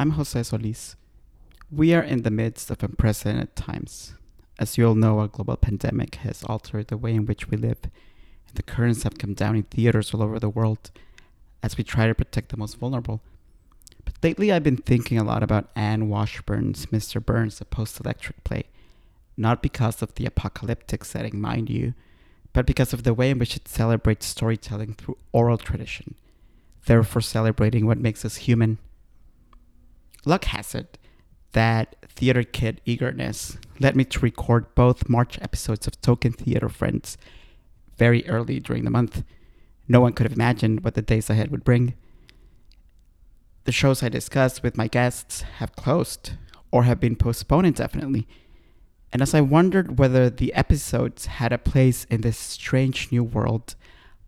I'm Jose Solis. We are in the midst of unprecedented times. As you all know, a global pandemic has altered the way in which we live, and the curtains have come down in theaters all over the world as we try to protect the most vulnerable. But lately, I've been thinking a lot about Anne Washburn's Mr. Burns, a post electric play, not because of the apocalyptic setting, mind you, but because of the way in which it celebrates storytelling through oral tradition, therefore celebrating what makes us human. Luck has it that theater kid eagerness led me to record both March episodes of Token Theater Friends very early during the month. No one could have imagined what the days ahead would bring. The shows I discussed with my guests have closed or have been postponed indefinitely. And as I wondered whether the episodes had a place in this strange new world,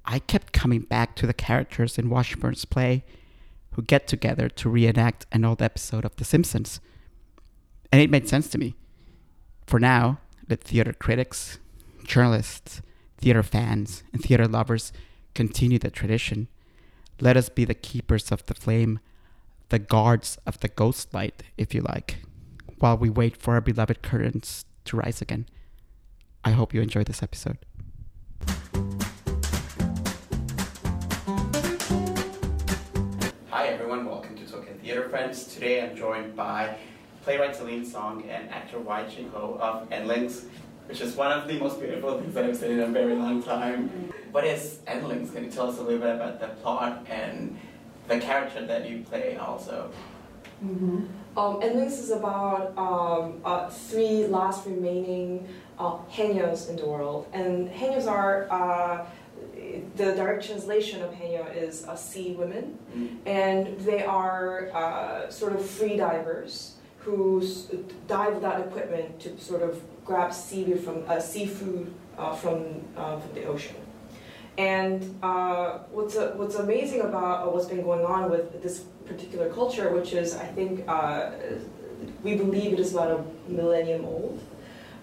I kept coming back to the characters in Washburn's play who get together to reenact an old episode of The Simpsons. And it made sense to me. For now, let theater critics, journalists, theater fans, and theater lovers continue the tradition. Let us be the keepers of the flame, the guards of the ghost light, if you like, while we wait for our beloved curtains to rise again. I hope you enjoy this episode. Friends. Today I'm joined by playwright Celine Song and actor Wai Ching Ho of Endlings, which is one of the most beautiful things that I've seen in a very long time. What is Endlings? Can you tell us a little bit about the plot and the character that you play also? Mm-hmm. Um, Endlings is about um, uh, three last remaining uh, in the world. And haenyos are, uh, the direct translation of haenyo is uh, sea women. Mm. And they are uh, sort of free divers who s- dive without equipment to sort of grab seaweed from, uh, seafood uh, from, uh, from the ocean. And uh, what's, uh, what's amazing about uh, what's been going on with this particular culture, which is, I think, uh, we believe it is about a millennium old,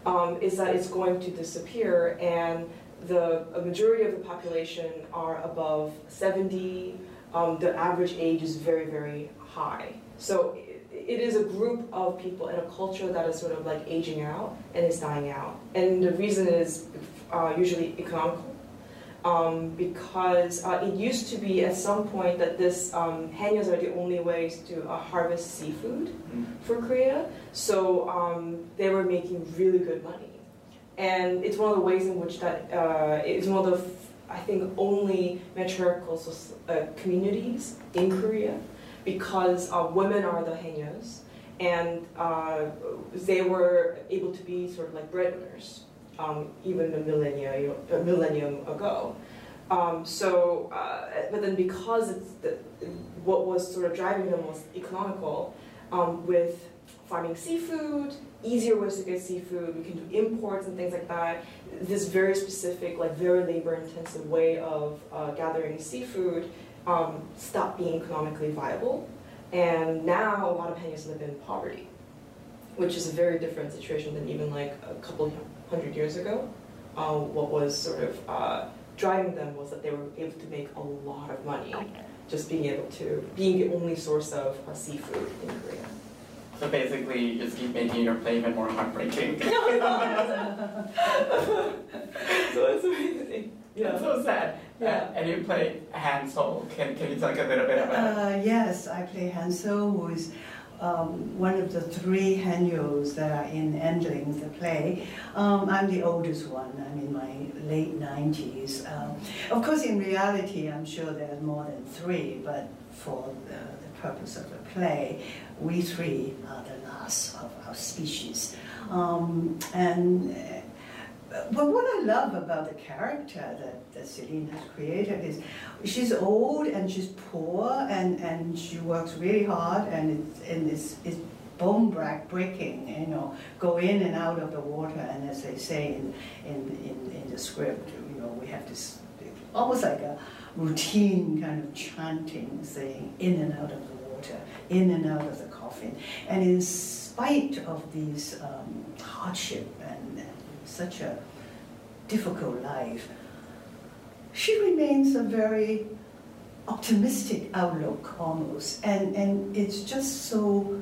um, is that it's going to disappear, and the a majority of the population are above 70. Um, the average age is very, very high. So it, is a group of people in a culture that is sort of like aging out and is dying out. And the reason is uh, usually economical um, because uh, it used to be at some point that this um, are the only ways to uh, harvest seafood Mm. for Korea. So um, they were making really good money, and it's one of the ways in which that uh, it's one of the I think only matriarchal uh, communities in Korea because uh, women are the haenyos, and uh, they were able to be sort of like breadwinners um, even a millennia, a millennium ago. Um, so, uh, but then because it's the, what was sort of driving them was economical, um, with farming seafood, easier ways to get seafood, we can do imports and things like that. This very specific, like very labor-intensive way of uh, gathering seafood um, stopped being economically viable, and now a lot of Haenyos live in poverty, which is a very different situation than even like a couple hundred years ago. Uh, what was sort of uh, driving them was that they were able to make a lot of money just being able to, being the only source of uh, seafood in Korea. So basically, you just keep making your play even more heartbreaking. so it's amazing. That's so sad. Yeah. Uh, and you play Han Sol. Can, can you talk a little bit about it? Uh, yes, I play Han Sol, who is um, one of the three Haenyos that are in Endlings, the play. Um, I'm the oldest one. I'm in my late 90s. Um, of course, in reality, I'm sure there are more than three, but for the, the purpose of the play, we three are the last of our species. Um, and uh, but what I love about the character that, that Celine has created is she's old and she's poor and, and she works really hard and it's, and it's, it's bone break breaking, you know, go in and out of the water and as they say in, in, in, in the script, you know, we have this almost like a routine kind of chanting saying in and out of the water, in and out of the coffin. And in spite of these um, hardship and, such a difficult life, she remains a very optimistic outlook almost, and and it's just so.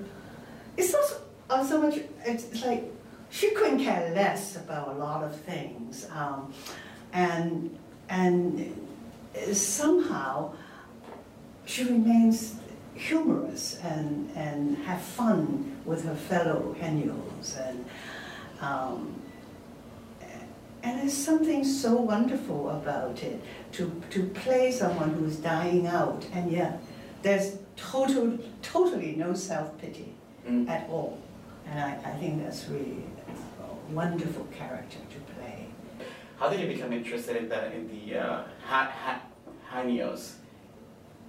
It's not so, uh, so much. It's like she couldn't care less about a lot of things, um, and and somehow she remains humorous and and have fun with her fellow Haenyos and. Um, and there's something so wonderful about it to, to play someone who's dying out, and yet there's total, totally no self pity mm. at all. And I, I think that's really a wonderful character to. How did you become interested in the in the uh, ha, ha, Haenyos?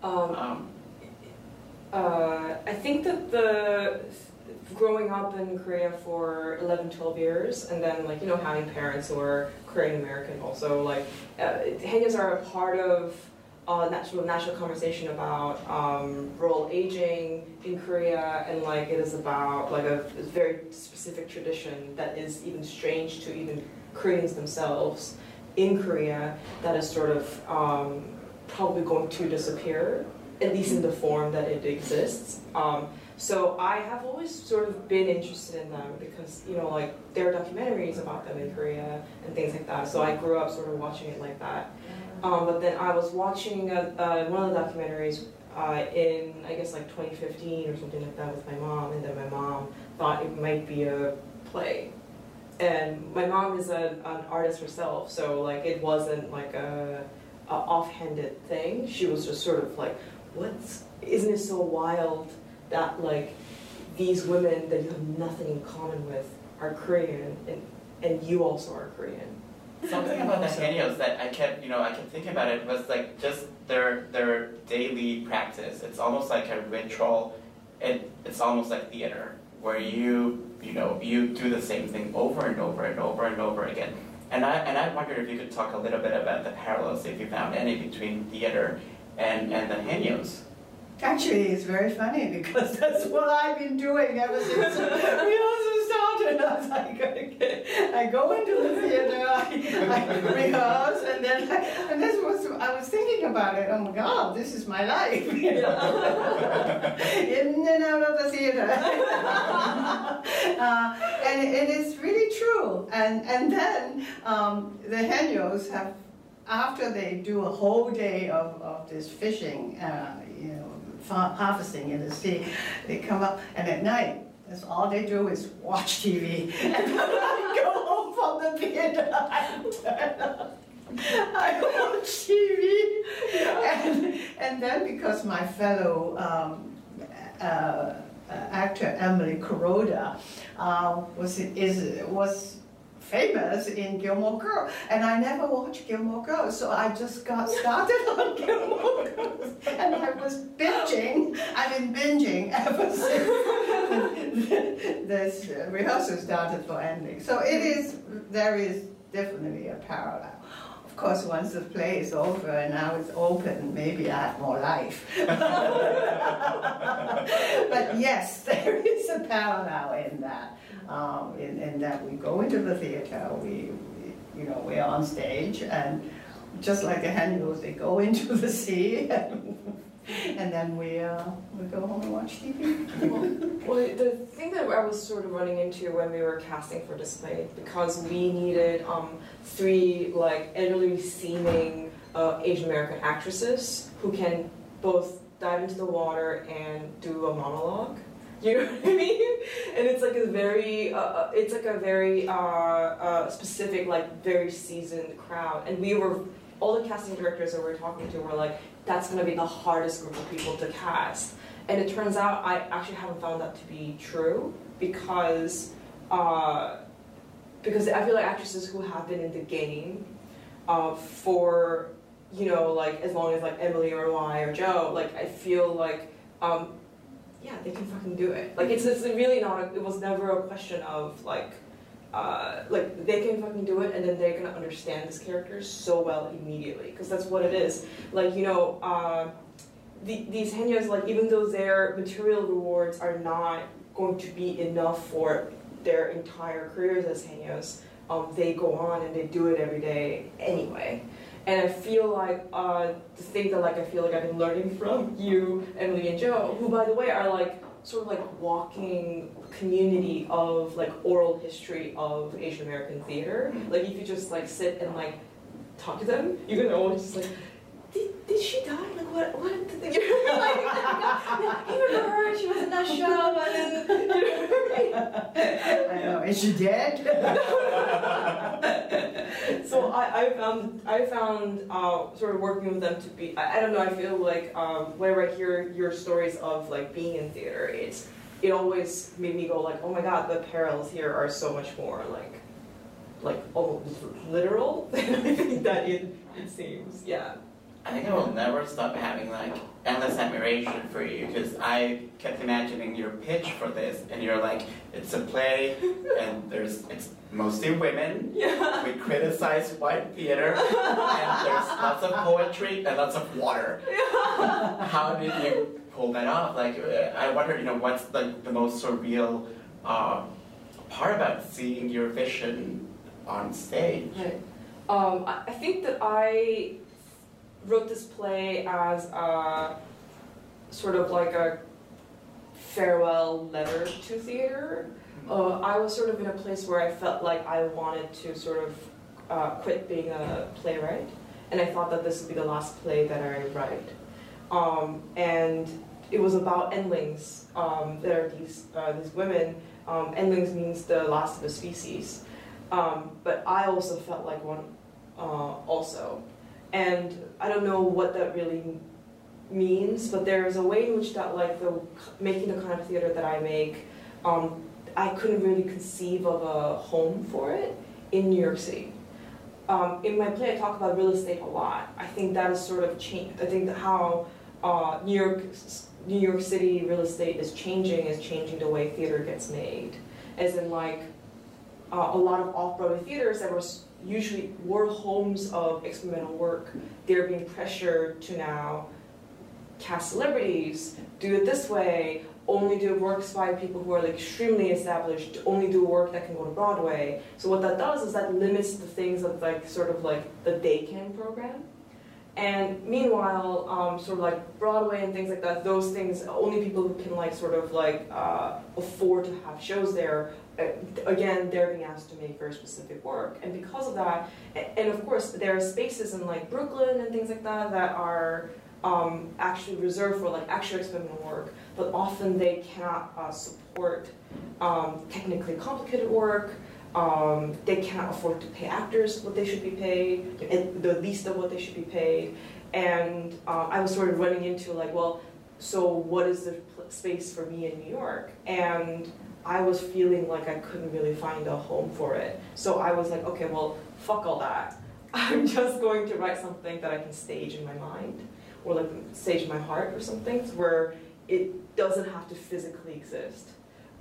Um, um, uh, I think that the growing up in Korea for 11, 12 years, and then like you know having parents who are Korean American also like uh, Haenyos are a part of uh, national national conversation about um, rural aging in Korea, and like it is about like a, a very specific tradition that is even strange to even Koreans themselves in Korea that is sort of um, probably going to disappear, at least in the form that it exists. Um, so I have always sort of been interested in them because, you know, like there are documentaries about them in Korea and things like that. So I grew up sort of watching it like that. Um, but then I was watching a, uh, one of the documentaries uh, in, I guess, like 2015 or something like that with my mom, and then my mom thought it might be a play. And my mom is a, an artist herself, so like it wasn't like a, a offhanded thing. She was just sort of like, "What's isn't it so wild?" that like these women that you have nothing in common with are Korean and, and you also are Korean. Something about the Haenyos that I kept, you know, I kept thinking about it was like just their their daily practice. It's almost like a ritual. It, it's almost like theater where you, you know, you do the same thing over and over and over and over again. And I and I wondered if you could talk a little bit about the parallels, if you found any between theater and and the Haenyos. Actually, it's very funny because that's what I've been doing ever since started. I was like, okay, I go into the theater, I, I rehearse, and then I, and this was I was thinking about it. Oh my God, this is my life, you know? in and out of the theater, uh, and it is really true. And and then um, the Haenyos have after they do a whole day of, of this fishing, uh, you know, harvesting in the sea. They come up, and at night, that's all they do is watch TV. And go home from the theater, I. Watch TV. And, and then because my fellow um, uh, actor Emily Kuroda uh, was is was famous in Gilmore Girls, and I never watched Gilmore Girls, so I just got started on Gilmore Girls, and I was binging. I've been binging ever since this rehearsal started for ending. So it is. There is definitely a parallel. Of course, once the play is over and now it's open, maybe I have more life. but yes, there is a parallel in that um, in, in, that we go into the theater, we, we, you know, we're on stage, and just like the Haenyos, they go into the sea, and, then we, uh, we go home and watch TV. well, the thing that I was sort of running into when we were casting for display because we needed um, three like elderly seeming uh, Asian American actresses who can both dive into the water and do a monologue. You know what I mean? And it's like a very, uh, uh, it's like a very uh, uh, specific, like very seasoned crowd. And we were, all the casting directors that we're talking to were like, that's going to be the hardest group of people to cast. And it turns out I actually haven't found that to be true because, uh, because I feel like actresses who have been in the game uh, for, you know, like as long as like Emily or Wai or Jo, like I feel like um, yeah, they can fucking do it. Like it's, it's really not. A, it was never a question of like, uh, like they can fucking do it, and then they're gonna understand this character so well immediately because that's what it is. Like you know, uh, the, these Haenyos, like even though their material rewards are not going to be enough for their entire careers as Haenyos, um, they go on and they do it every day anyway. And I feel like uh, the thing that like I feel like I've been learning from you, Emily and Jo, who by the way are like sort of like walking community of like oral history of Asian American theater. Like if you just like sit and like talk to them, you can always just like, did, did she die? Like what? What? Did they you like, yeah, you remember her? She was in that show, and then you know. I know. Is she dead? so I, I found I found uh, sort of working with them to be I, I don't know I feel like um, whenever I hear your stories of like being in theater it's it always made me go like oh my god the parallels here are so much more like like almost literal than I think that it, it seems yeah I think I will never stop having like endless admiration for you because I kept imagining your pitch for this, and you're like, it's a play, and there's it's mostly women. yeah We criticize white theater, and there's lots of poetry and lots of water. Yeah. How did you pull that off? Like, uh, I wonder, you know, what's like the most surreal uh, part about seeing your vision on stage? Right. Um, I I think that I wrote this play as a sort of like a farewell letter to theater. Uh, I was sort of in a place where I felt like I wanted to sort of uh, quit being a playwright, and I thought that this would be the last play that I write. Um, and it was about endlings. Um, there are these uh, these women. Um, endlings means the last of a species. Um, but I also felt like one uh, also. And I don't know what that really means, but there is a way in which that like the making the kind of theater that I make, um, I couldn't really conceive of a home for it in New York City. Um, in my play, I talk about real estate a lot. I think that is sort of changed. I think how uh, New York, New York City real estate is changing is changing the way theater gets made. As in, like uh, a lot of off-Broadway theaters that were usually were homes of experimental work, they're being pressured to now cast celebrities, do it this way, only do works by people who are like extremely established, only do work that can go to Broadway. So what that does is that limits the things of like sort of like the day can program. And meanwhile, um, sort of like Broadway and things like that, those things only people who can like sort of like uh, afford to have shows there. Uh, again, they're being asked to make very specific work, and because of that, and of course, there are spaces in like Brooklyn and things like that that are um, actually reserved for like actual experimental work, but often they cannot uh, support um, technically complicated work. Um, they cannot afford to pay actors what they should be paid, and the least of what they should be paid. And um, I was sort of running into like, well, so what is the pl- space for me in New York? And I was feeling like I couldn't really find a home for it. So I was like, okay, well, fuck all that. I'm just going to write something that I can stage in my mind, or like stage in my heart, or something where it doesn't have to physically exist.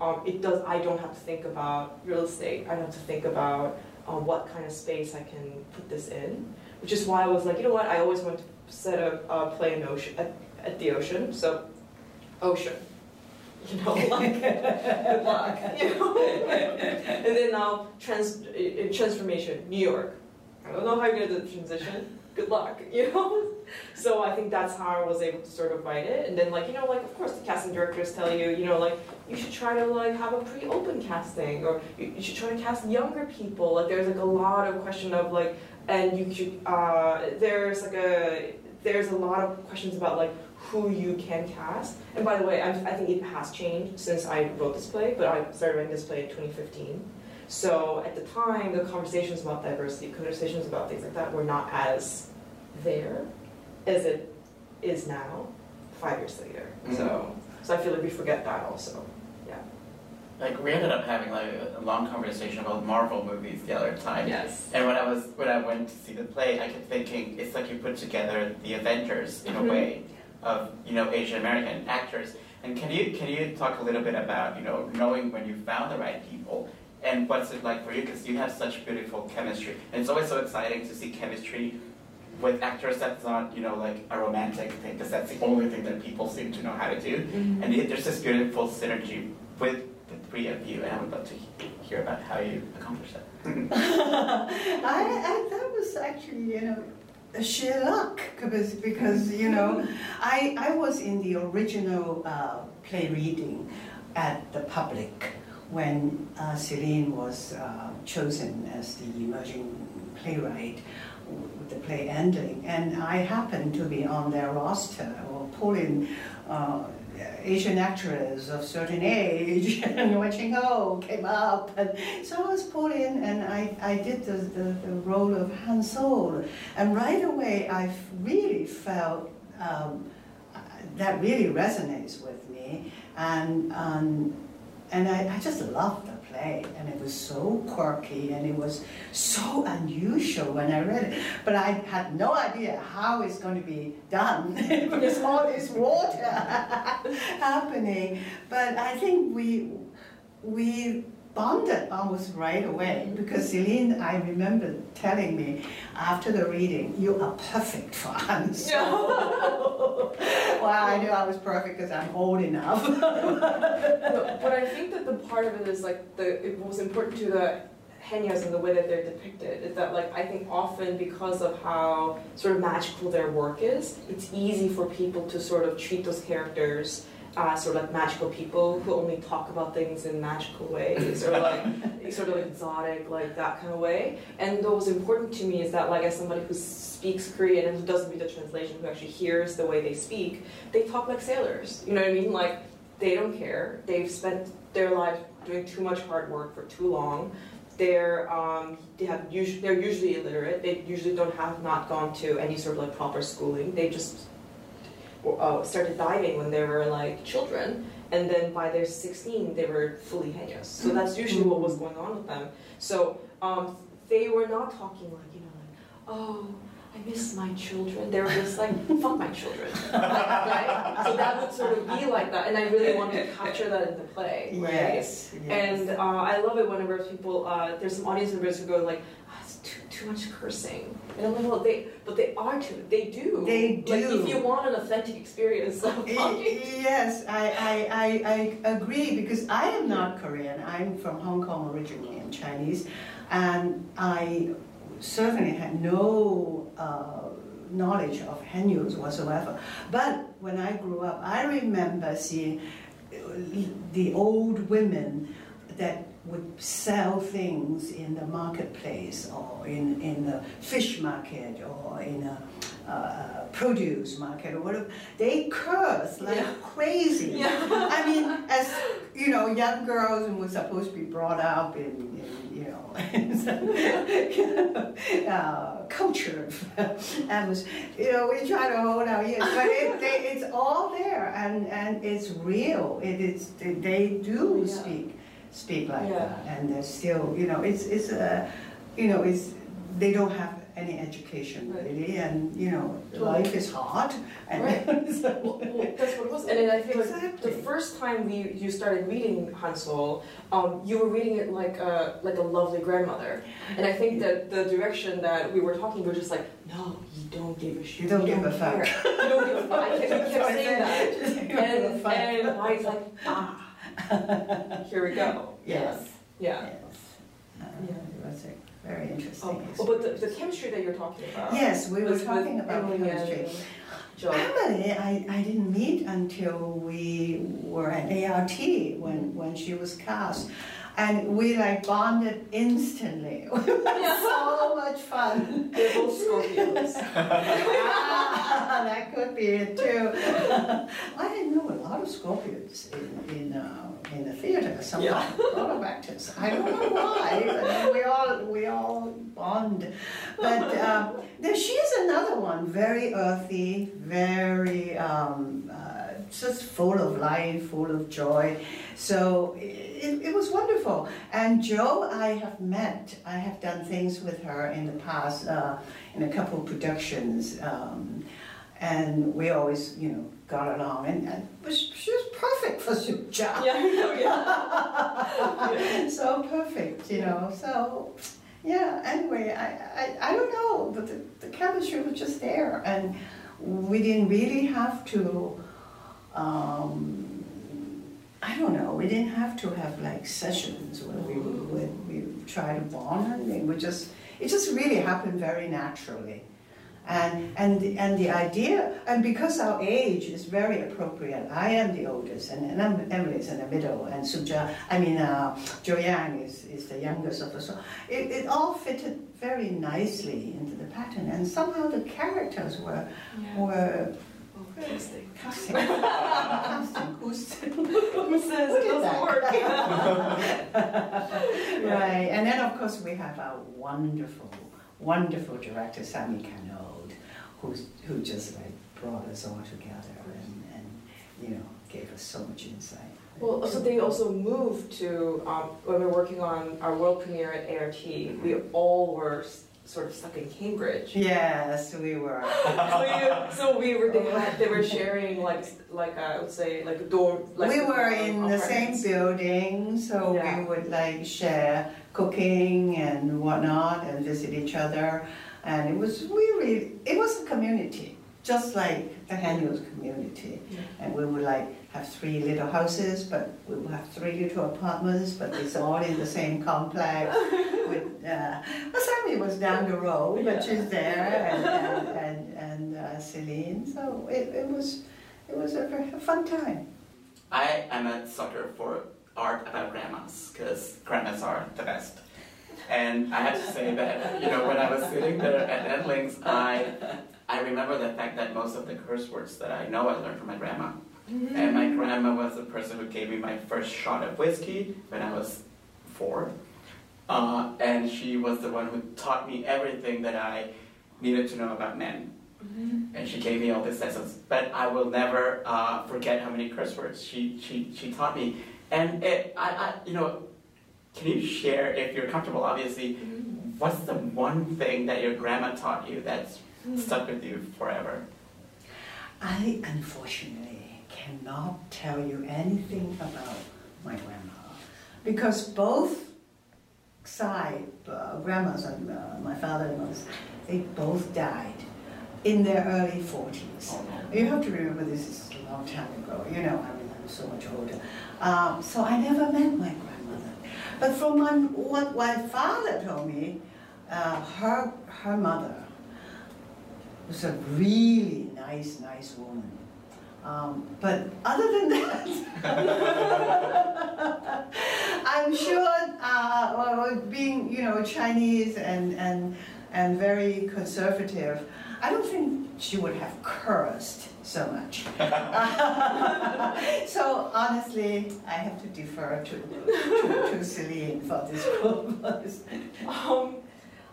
Um, it does. I don't have to think about real estate. I don't have to think about um, what kind of space I can put this in. Which is why I was like, you know what? I always want to set up a uh, play in ocean at, at the ocean. So, ocean. You know, like good luck. You know, and then now trans uh, transformation, New York. I don't know how you're gonna the transition. Good luck. You know. So I think that's how I was able to sort of write it. And then like, you know, like of course the casting directors tell you, you know, like you should try to like have a pre-open casting or you, you should try to cast younger people. Like there's like a lot of question of like and you should uh there's like a there's a lot of questions about like who you can cast. And by the way, I, I think it has changed since I wrote this play, but I started writing this play in 2015. So at the time, the conversations about diversity, conversations about things like that were not as there as it is now, five years later. So, so I feel like we forget that also. Yeah. Like we ended up having like a long conversation about Marvel movies the other time. Yes. And when I was when I went to see the play, I kept thinking it's like you put together the Avengers in Mhm. a way of you know Asian American actors. And can you can you talk a little bit about you know knowing when you found the right people and what's it like for you because you have such beautiful chemistry and it's always so exciting to see chemistry with actors that's not you know like a romantic thing because that's the only thing that people seem to know how to do Mm-hmm. and it, there's this beautiful synergy with the three of you and I would love to he- hear about how you accomplish that. I, I, that was actually, you know, sheer luck because, because you know, I, I was in the original uh, play reading at the public when uh, Celine was uh, chosen as the emerging playwright the play ending, and I happened to be on their roster or pulling uh, Asian actress of certain age, and Wai Ching Ho came up, and so I was pulled in, and I, I did the, the, the role of Han Sol, and right away I really felt um, that really resonates with me, and um, and I, I just loved the play, and it was so quirky, and it was so unusual when I read it. But I had no idea how it's going to be done. There's all this water happening. But I think we we bonded almost right away because Celine, I remember telling me after the reading, you are perfect for Hans. well, I knew I was perfect because I'm old enough. but I think that the part of it is like the it was important to the Haenyos and the way that they're depicted is that like I think often because of how sort of magical their work is, it's easy for people to sort of treat those characters uh, sort of like magical people who only talk about things in magical ways or like sort of exotic, like that kind of way. And what was important to me is that like as somebody who speaks Korean and who doesn't read the translation, who actually hears the way they speak, they talk like sailors. You know what I mean? Like they don't care. They've spent their life doing too much hard work for too long. They're um, they have usually they're usually illiterate. They usually don't have not gone to any sort of like proper schooling. They just uh, started diving when they were like children, and then by their 16 they were fully Haenyos. So that's usually what was going on with them. So um, they were not talking like you know like oh. I miss my children. They were just like, fuck my children. right? So that would sort of be like that. And I really wanted to capture that in the play. Right? Yes, yes. And uh, I love it whenever people, uh, there's some audience members who go like, it's too, too much cursing. And I'm like, well, they, but they are too. They do. They do. Like, if you want an authentic experience of Yes, I, I, I, I agree because I am not Korean. I'm from Hong Kong originally and Chinese. And I certainly had no uh, knowledge of Haenyos whatsoever. But when I grew up, I remember seeing the old women that would sell things in the marketplace or in, in the fish market or in a uh, produce market or whatever, they curse like yeah. crazy. Yeah. I mean, as you know, young girls who were supposed to be brought up in, in you know, uh, culture, and was, you know, we try to hold our ears, but it, they, it's all there and and it's real. It is they do yeah. speak speak like yeah. that, and they're still, you know, it's it's a, you know, it's they don't have any education right. really, and you know, totally. life is hard. And right. so, well, well, that's what it was. And then I feel exactly. like the first time we you started reading Han Sol, um, you were reading it like a like a lovely grandmother. And I think that the direction that we were talking, we were just like, no, you don't give a shit. You don't, you give don't a fuck. you don't give a fuck. I kept, kept saying that. And, and I was like, ah. Here we go. Yes. Yeah. Yes. Uh, yeah. That's very interesting. Oh, but the, the chemistry that you're talking about. Yes, we were talking about Emily chemistry. Emily, I, I didn't meet until we were at ART when, when she was cast. And we like bonded instantly. It was so much fun. They're both Scorpios. that could be it too. I know a lot of Scorpios in, in uh, in the theater. Some yeah. a lot of actors. I don't know why, but we all we all bond. But um, then she's another one, very earthy, very um, uh, just full of life, full of joy. So it, it, was wonderful. And Jo, I have met. I have done things with her in the past uh, in a couple of productions. Um, and we always, you know, got along, and, and she was perfect for Sook Ja. Yeah, yeah. so perfect, you know. So, yeah. Anyway, I, I, I don't know, but the, the chemistry was just there, and we didn't really have to. Um, I don't know. We didn't have to have like sessions where we would we try to bond. and we just it just really happened very naturally And, and, the, and the idea, and because our age is very appropriate, I am the oldest, and, and I'm, Emily's in the middle, and Suja, I mean, uh, Jo Yang is, is the youngest of us. So it, it all fitted very nicely into the pattern, and somehow the characters were, were Casting. casting. casting. Who says it doesn't work? Right, and then of course we have our wonderful, wonderful director Sammi Cannold, who's, who just like brought us all together and, and you know gave us so much insight. Well, so they also moved to, um, when we were working on our world premiere at ART, we all were s- sort of stuck in Cambridge. Yes, we were. so, you, so we were, they had, they were sharing like, like I would say, like a dorm. Like we were in the same building, so Yeah. we would like share cooking and whatnot and visit each other. And it was really, it was a community, just like the Haenyos community. Yeah. And we would like have three little houses, but we would have three little apartments, but it's all in the same complex. With, uh, well, Sammi was down the road, but she's there, and, and, and, and uh, Celine. So it, it was, it was a, a fun time. I am a sucker for art about grandmas because grandmas are the best. And I have to say that, you know, when I was sitting there at Endlings, I, I remember the fact that most of the curse words that I know I learned from my grandma. And my grandma was the person who gave me my first shot of whiskey when I was four. Uh, and she was the one who taught me everything that I needed to know about men. And she gave me all these lessons. But I will never uh, forget how many curse words she, she, she taught me. And it, I, I, you know, can you share, if you're comfortable, obviously, what's the one thing that your grandma taught you that's stuck with you forever? I unfortunately cannot tell you anything about my grandma because both side uh, grandmas and uh, my father and mother they both died in their early 40s. Oh, You have to remember this is a long time ago. You know, I mean, I'm so much older. Um, so I never met my grandmother. But from my, what my father told me, uh, her, her mother was a really nice, nice woman. Um, but other than that, I'm sure, uh, being you know Chinese and and and very conservative, I don't think she would have cursed so much. so honestly, I have to defer to to, to Celine for this purpose. Um,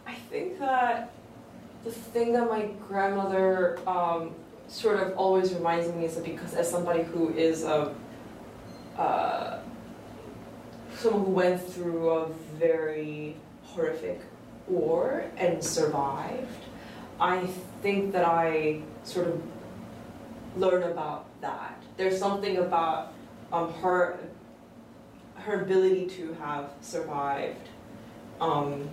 I think that the thing that my grandmother um, sort of always reminds me is that because as somebody who is a uh, someone who went through a very horrific war and survived, I think that I sort of learn about that. There's something about um, her her ability to have survived um,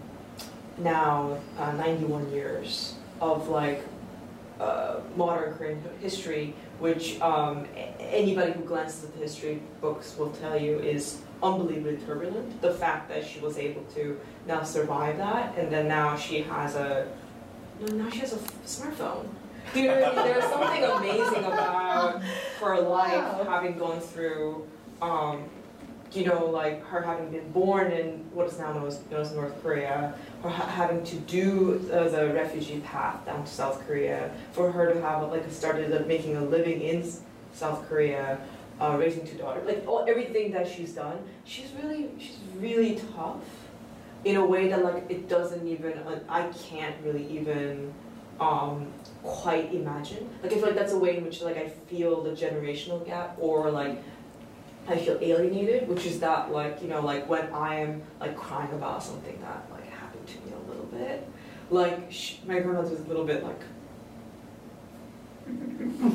now uh, 91 years of like uh, modern Korean history, which um, anybody who glances at the history books will tell you is unbelievably turbulent. The fact that she was able to now survive that, and then now she has a now she has a f- smartphone. You know what I mean? There's something amazing about her life having gone through. Um, you know, like her having been born in what is now known as, North Korea, her ha- having to do the refugee path down to South Korea, for her to have like started making a living in South Korea, uh, raising two daughters, like all, everything that she's done, she's really she's really tough, in a way that like it doesn't even uh, I can't really even um, quite imagine. Like I feel like that's a way in which like I feel the generational gap or like I feel alienated, which is that like you know like when I am like crying about something that like happened to me a little bit, like sh my grandmother was a little bit like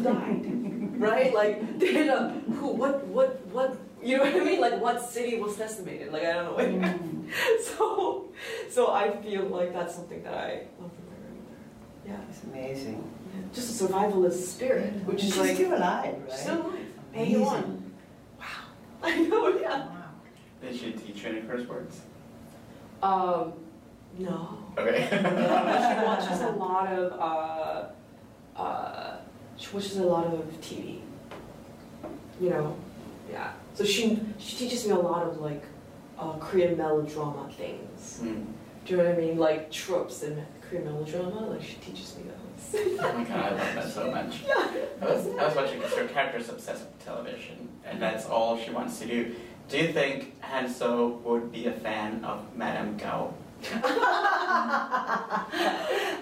died, right? Like you know who what what what you know what I mean? Like what city was decimated? Like I don't know. Mm. so so I feel like that's something that I love from my grandmother. Yeah, It's amazing. yeah. just a survivalist spirit, which is She's like still alive, right? still alive. Amazing. 81. Wow, I know. Yeah. Wow. Did she teach you any curse words? Um, No. Okay. she watches a lot of uh, uh, she watches a lot of TV. You know, yeah. So she she teaches me a lot of like uh, Korean melodrama things. Hmm. Do you know what I mean? Like tropes in Korean melodrama. Like she teaches me those. Oh my god, I love that so much. I was, I was watching because her character's obsessed with television, and that's all she wants to do. Do you think Han Sol would be a fan of Madame Gao?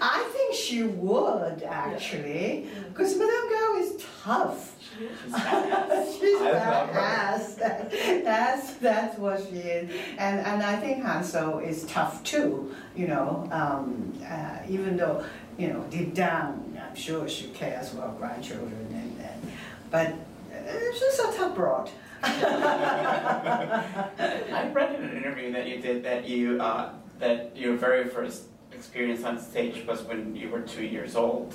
I think she would actually, because Madame Gao is tough. She's badass. She's I love her. badass. That's that's what she is, and and I think Han Sol is tough too. You know, um, uh, even though you know deep down, I'm sure she cares her grandchildren, and, and but uh, she's a tough broad. I read in an interview that you did that you uh, that your very first experience on stage was when you were two years old.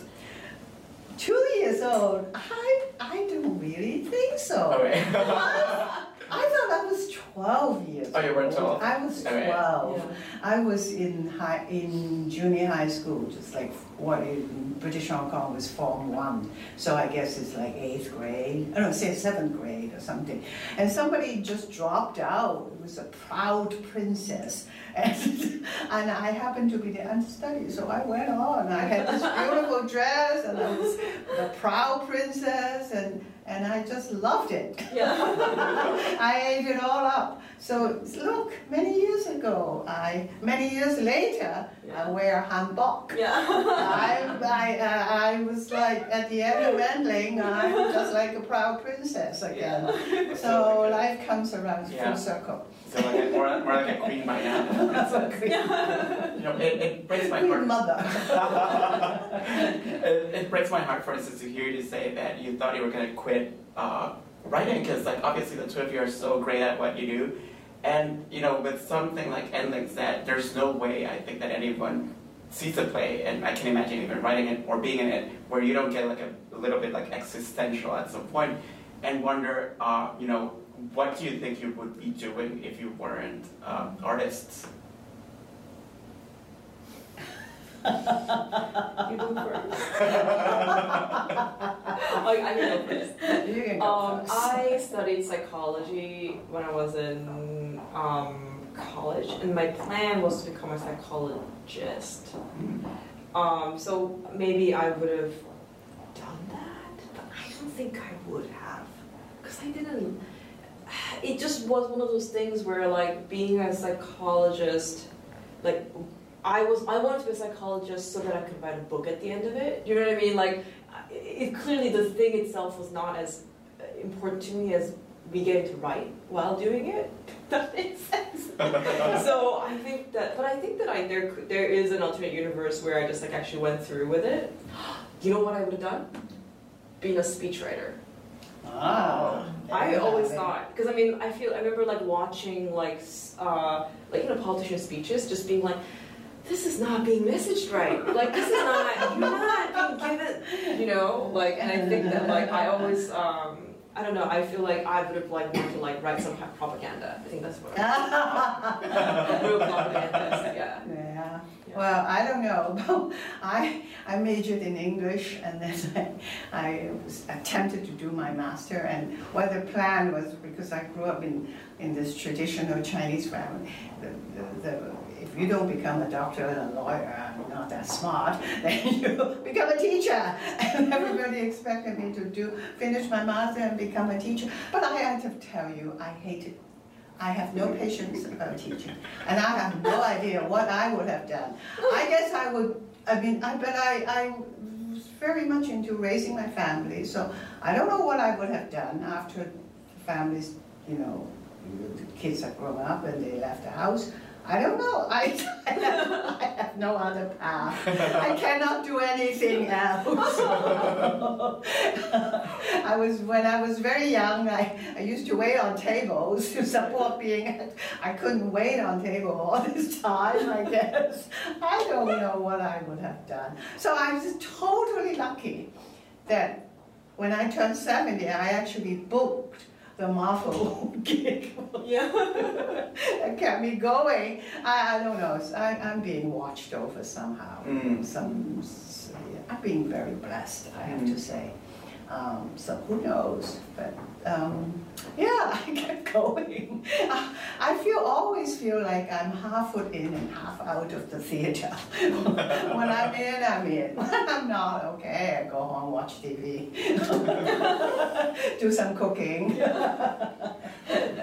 Two years old. I I don't really think so. Okay. I, I thought I was 12 years Oh, you were old. 12? I was oh, Okay. 12. I was in high, in junior high school, just like what in British Hong Kong was Form 1. So I guess it's like 8th grade, I don't say 7th grade or something. And somebody just dropped out. It was a proud princess. And, and I happened to be the understudy, so I went on. I had this beautiful dress, and I was the proud princess, and, and I just loved it. Yeah. I ate it all up. So look, many years ago, I many years later, I wear hanbok. Yeah. I, I, uh, I was like at the end of ending, I'm just like a proud princess again. So life comes around Yeah. full circle. So like a, more, more like a queen by now. You know, it, it breaks my Queen heart. mother. it, it breaks my heart, for instance, to hear you say that you thought you were going to quit uh, writing because, like, obviously the two of you are so great at what you do, and you know, with something like Endlings, that there's no way I think that anyone sees a play, and I can imagine even writing it or being in it, where you don't get like a, a little bit like existential at some point, and wonder, uh, you know, what do you think you would be doing if you weren't um, artists? You go first. oh, I can go first. You can go Um, first. I studied psychology when I was in um, college, and my plan was to become a psychologist. Um, so maybe I would have done that, but I don't think I would have, because I didn't. It just was one of those things where, like, being a psychologist, like, I was I wanted to be a psychologist so that I could write a book at the end of it. You know what I mean? Like, it, clearly the thing itself was not as important to me as me getting to write while doing it. that makes sense. so I think that, but I think that I there there is an alternate universe where I just like actually went through with it. You know what I would have done? Being a speechwriter. Ah, I always thought because I mean I feel I remember like watching like uh, like you know politician speeches just being like this is not being messaged right. Like this is not you're not being given you know? Like and I think that like I always um, I don't know I feel like I would have like wanted to like write some kind of propaganda I think that's what I'm a real propagandist yeah Yeah. Yeah. Well, I don't know. I I majored in English and then I, I was attempted to do my master and what the plan was because I grew up in, in this traditional Chinese family. The, the, the, if you don't become a doctor and a lawyer, I'm not that smart, then you become a teacher. And everybody expected me to do finish my master and become a teacher. But I have to tell you, I hated I have no patience about teaching, and I have no idea what I would have done. I guess I would. I mean, I but I, I was very much into raising my family, so I don't know what I would have done after the families, you know, the kids have grown up and they left the house. I don't know. I, I, have, I have no other path. I cannot do anything else. I was when I was very young. I, I used to wait on tables to support being. I couldn't wait on table all this time. I guess I don't know what I would have done. So I was totally lucky that when I turned seventy, I actually booked the Marvel gig Yeah. that kept me going. I, I don't know. I, I'm being watched over somehow. Mm. Some, I'm being very blessed, I have to Mm. say. Um, so who knows? But um, yeah, I kept going. I feel always feel like I'm half foot in and half out of the theater. when I'm in, I'm in. When I'm not, okay, I go home, watch TV, do some cooking.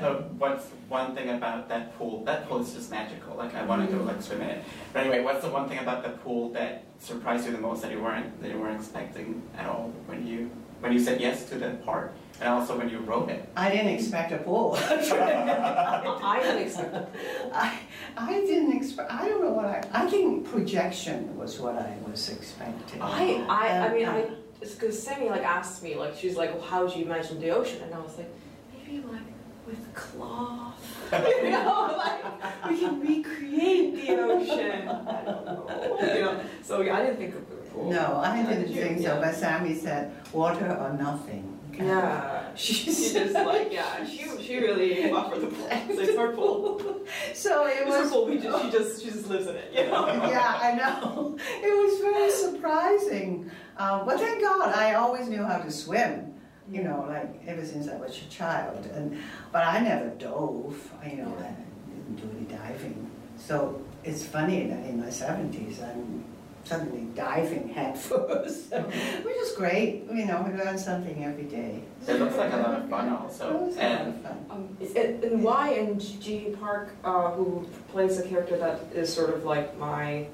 So what's one thing about that pool? That pool is just magical. Like I want to go like swim in it. But anyway, what's the one thing about the pool that surprised you the most that you weren't that you weren't expecting at all when you when you said yes to that part, and also when you wrote it? I didn't expect a pool. I didn't expect that. I, I didn't expect, I don't know what I, I think projection was what I was expecting. I, I, I mean, I, it's because Sammi like asked me, like, she's like, well, how do you imagine the ocean? And I was like, maybe like with cloth. you know, like we can recreate the ocean. I don't know. You know, so yeah, I didn't think of the. No, I didn't did you? think so, Yeah. but Sammi said, water or nothing. Yeah, she's She she just like yeah, she she really offered the pool. So it's her pool. So it It's her pool. We just she just she just lives in it. You know. yeah, I know. It was very surprising. Um, but thank God, I always knew how to swim. You know, like ever since I was a child, and but I never dove. You know, I didn't do any diving. So it's funny that in my seventies, I'm suddenly diving head first, which is great. You know, we learn something every day. It looks like a lot of fun It also, was a lot and of fun. Um, is it- and Wai and G. Park, uh, who plays a character that is sort of like my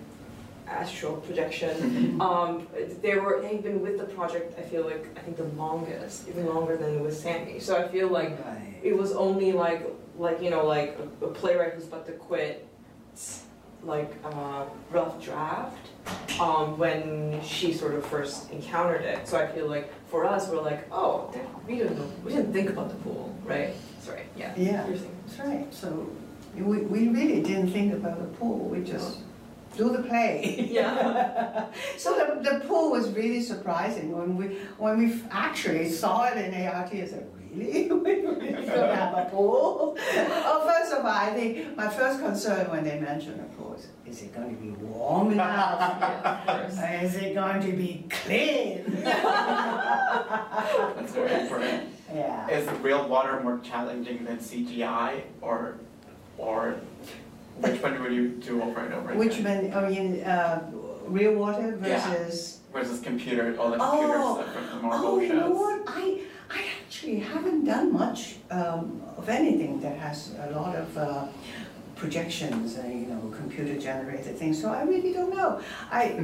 astral projection. um, they were they've been with the project. I feel like I think the longest, even longer than with Sammi. So I feel like Right. it was only like like you know like a, a playwright who's about to quit, s- like uh, rough draft. Um, when she sort of first encountered it, so I feel like for us we're like, oh, we didn't know, we didn't think about the pool, right? Sorry, yeah. Yeah. That's right. So we, we really didn't think about the pool. We just do the play. Yeah. so the, the pool was really surprising when we when we actually saw it in ART. I said, really? we really don't have a pool? oh, first of all, I think my first concern when they mentioned the pool is, is it going to be warm enough? Yeah, of course. Or is it going to be clean? that's very important. yeah. Is real water more challenging than CGI, or or which one would you do over and over Which again? one? I mean, uh, real water Yeah. versus. Versus computer, all the computer Oh, stuff from the Marvel Oh, you know shows. what? I, Actually haven't done much um, of anything that has a lot of uh, projections and you know computer generated things. So I really don't know. I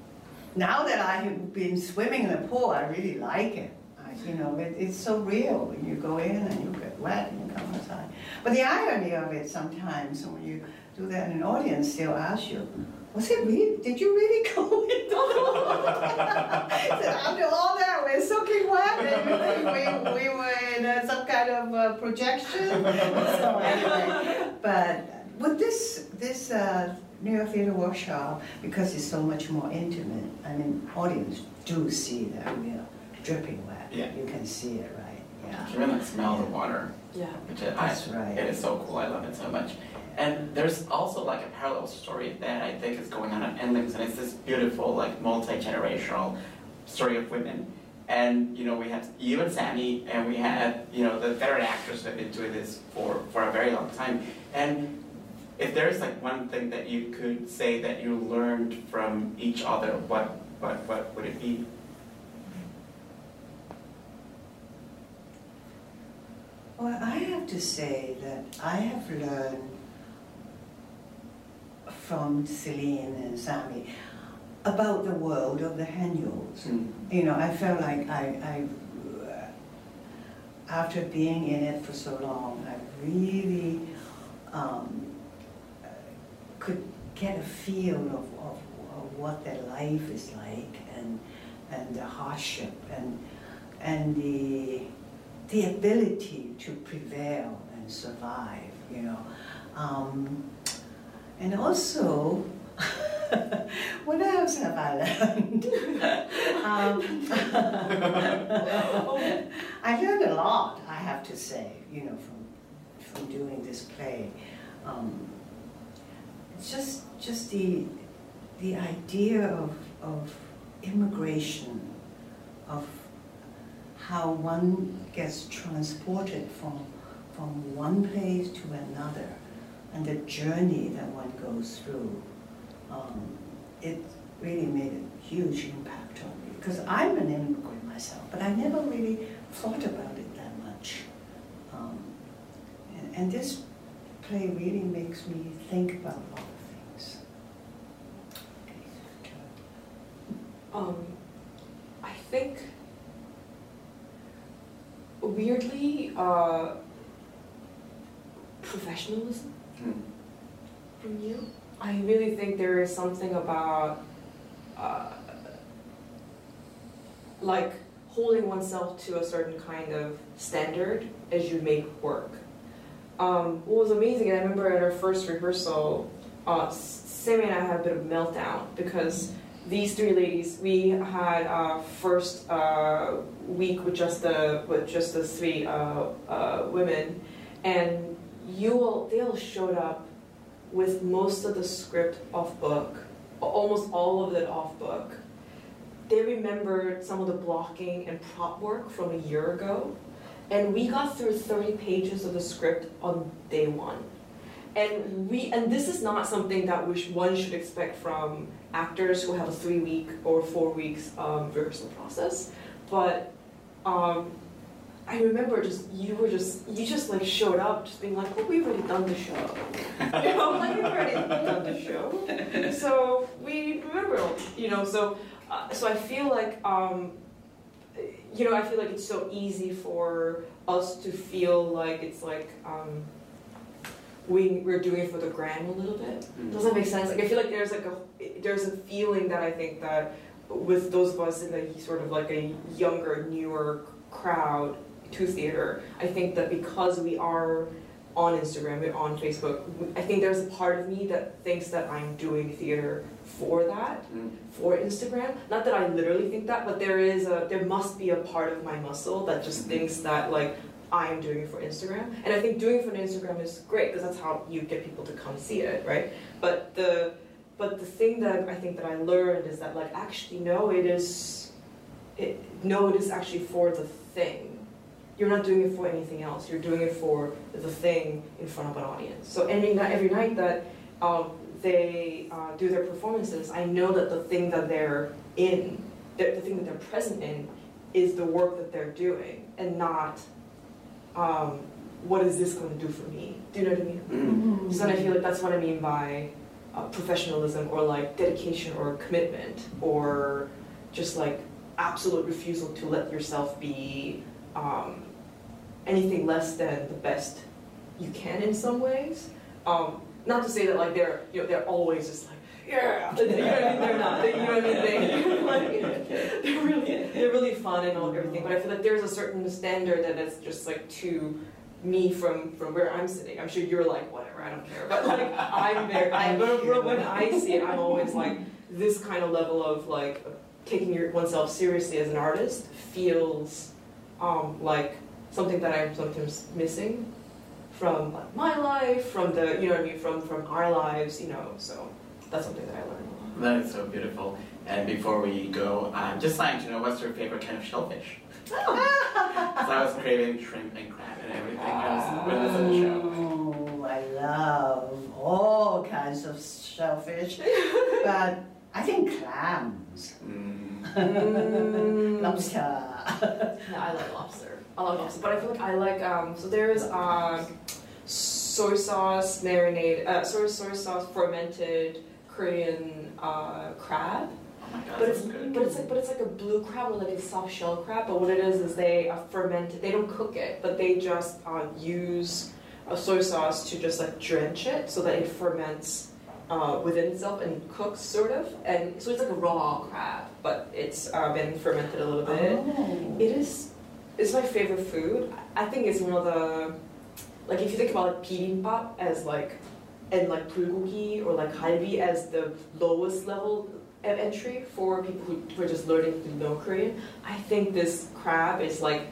now that I have been swimming in the pool, I really like it. I, you know, it, it's so real when you go in and you get wet and you come outside. But the irony of it sometimes when you do that, and an audience still asks you. Was it really? Did you really go in the pool? Said, After all that, we're soaking wet, and you we, we were in uh, some kind of uh, projection. so anyway, but with this this uh, New York Theater Workshop, because it's so much more intimate, I mean, audience do see that we are dripping wet. Yeah. You can see it, right? Yeah. You can even smell the water, Yeah. which I, That's right. it is so cool. I love it so much. And there's also like a parallel story that I think is going on at Endlings, and it's this beautiful, like multi-generational story of women. And you know, we have you and Sammi, and we had you know the veteran actors who have been doing this for for a very long time. And if there's like one thing that you could say that you learned from each other, what what what would it be? Well, I have to say that I have learned from Celine and Sammi about the world of the Haenyos. Hmm. You know, I felt like I, I, uh, after being in it for so long, I really um, could get a feel of, of, of what their life is like and, and the hardship and, and the, the ability to prevail and survive, you know. Um, and also, what else have I learned? um, I learned a lot, I have to say, you know, from, from doing this play. Um, just, just the, the idea of, of immigration, of how one gets transported from, from one place to another, and the journey that one goes through. Um, it really made a huge impact on me because I'm an immigrant myself, but I never really thought about it that much. Um, and, and this play really makes me think about a lot of things. Um, I think weirdly, uh, professionalism From you. I really think there is something about uh, like holding oneself to a certain kind of standard as you make work. Um, what was amazing, I remember at our first rehearsal, uh, Sammi and I had a bit of meltdown because these three ladies, we had our first uh, week with just the with just the three uh, uh, women, and you all they all showed up with most of the script off book, almost all of it off book. They remembered some of the blocking and prop work from a year ago, and we got through 30 pages of the script on day one. And we and this is not something that we sh- one should expect from actors who have a three week or four weeks um, rehearsal process, but um, I remember just you were just you just like showed up just being like, well, we've already done the show. you know, like we've already done the show. So we remember, you know, so uh, so I feel like um, you know, I feel like it's so easy for us to feel like it's like um, we we're doing it for the gram a little bit. Mm. Does that make sense? Like I feel like there's like a there's a feeling that I think that with those of us in the sort of like a younger, newer crowd to theater, I think that because we are on Instagram, we're on Facebook, I think there's a part of me that thinks that I'm doing theater for that, Mm. for Instagram. Not that I literally think that, but there is a there must be a part of my muscle that just thinks that like I'm doing it for Instagram. And I think doing it for Instagram is great because that's how you get people to come see it, right? But the but the thing that I think that I learned is that like actually no, it is it no, it is actually for the thing. You're not doing it for anything else. You're doing it for the thing in front of an audience. So every night, every night that um, they uh, do their performances, I know that the thing that they're in, the, the thing that they're present in, is the work that they're doing, and not um, what is this going to do for me. Do you know what I mean? Mm. So then I feel like that's what I mean by uh, professionalism or like dedication or commitment or just like absolute refusal to let yourself be um, anything less than the best you can in some ways. Um, not to say that like they're you know they're always just like yeah you know what I mean they're not they, you know what I mean they like, they're really they're really fun and all everything but I feel like there's a certain standard that that is just like too me from from where I'm sitting. I'm sure you're like whatever, I don't care. But like I'm there. I, but when I see it, I'm always like this kind of level of like taking your, oneself seriously as an artist feels um, like something that I'm sometimes missing from like my life, from the you know what I mean, from from our lives, you know. So that's something that I learned. That is so beautiful. And before we go, I'm just dying to know what's your favorite kind of shellfish? Because I was craving shrimp and crab and everything. I was with this in the show. Oh, I love all kinds of shellfish, but I think clams. Mm. lobster. Yeah, I like lobster. I love lobster, but I feel like I like um. So there's um, soy sauce marinade, uh, soy soy sauce fermented Korean uh, crab. Oh god, But it's good. but it's like but it's like a blue crab or like a soft shell crab. But what it is is they uh, ferment it. They don't cook it, but they just uh, use a soy sauce to just like drench it so that it ferments uh, within itself and cooks sort of. And so it's like a raw crab, but it's uh, been fermented a little bit. Oh. It is. It's my favorite food. I think it's one of the, like if you think about like bibimbap as like and like bulgogi or like halbi as the lowest level of entry for people who, who are just learning to know Korean. I think this crab is like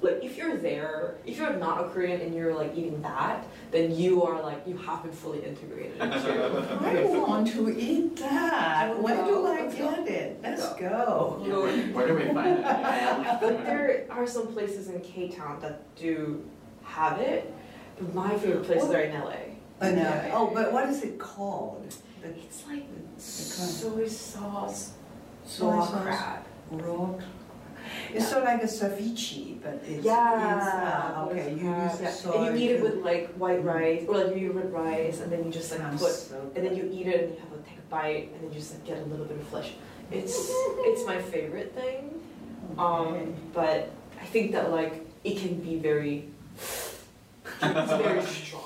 like if you're there, if you're not a Korean and you're like eating that, then you are like you have been fully integrated into. I want to eat that. Where do I Let's go. get it? Let's go. Yeah, where, where do we find it? but there are some places in K Town that do have it. But my favorite places are in LA. Oh, no. Yeah. oh, but what is it called? The It's like kind. soy sauce soy raw sauce crab. raw. It's sort of like a ceviche, but it's, Yeah. it's uh, okay. it's You use yeah. soy. And you eat it with like white rice, or like you eat it with rice, and then you just like Sounds put, so and then you eat it and you have to take a bite, and then you just like get a little bit of flesh. It's it's my favorite thing. Okay. Um, but I think that like it can be very, it's very strong.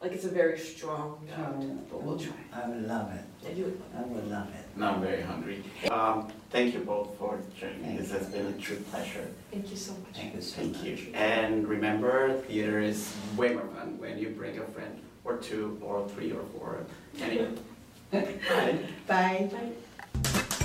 Like it's a very strong food, but we'll try. I would love it. Yeah, you would. I would love it. Now I'm very hungry. Um, thank you both for joining. Thank This has been a true pleasure. Thank you so much. Thank you so Thank much. you. And remember, theater is way more fun when you bring a friend or two or three or four. Anyway. Bye. Bye. Bye.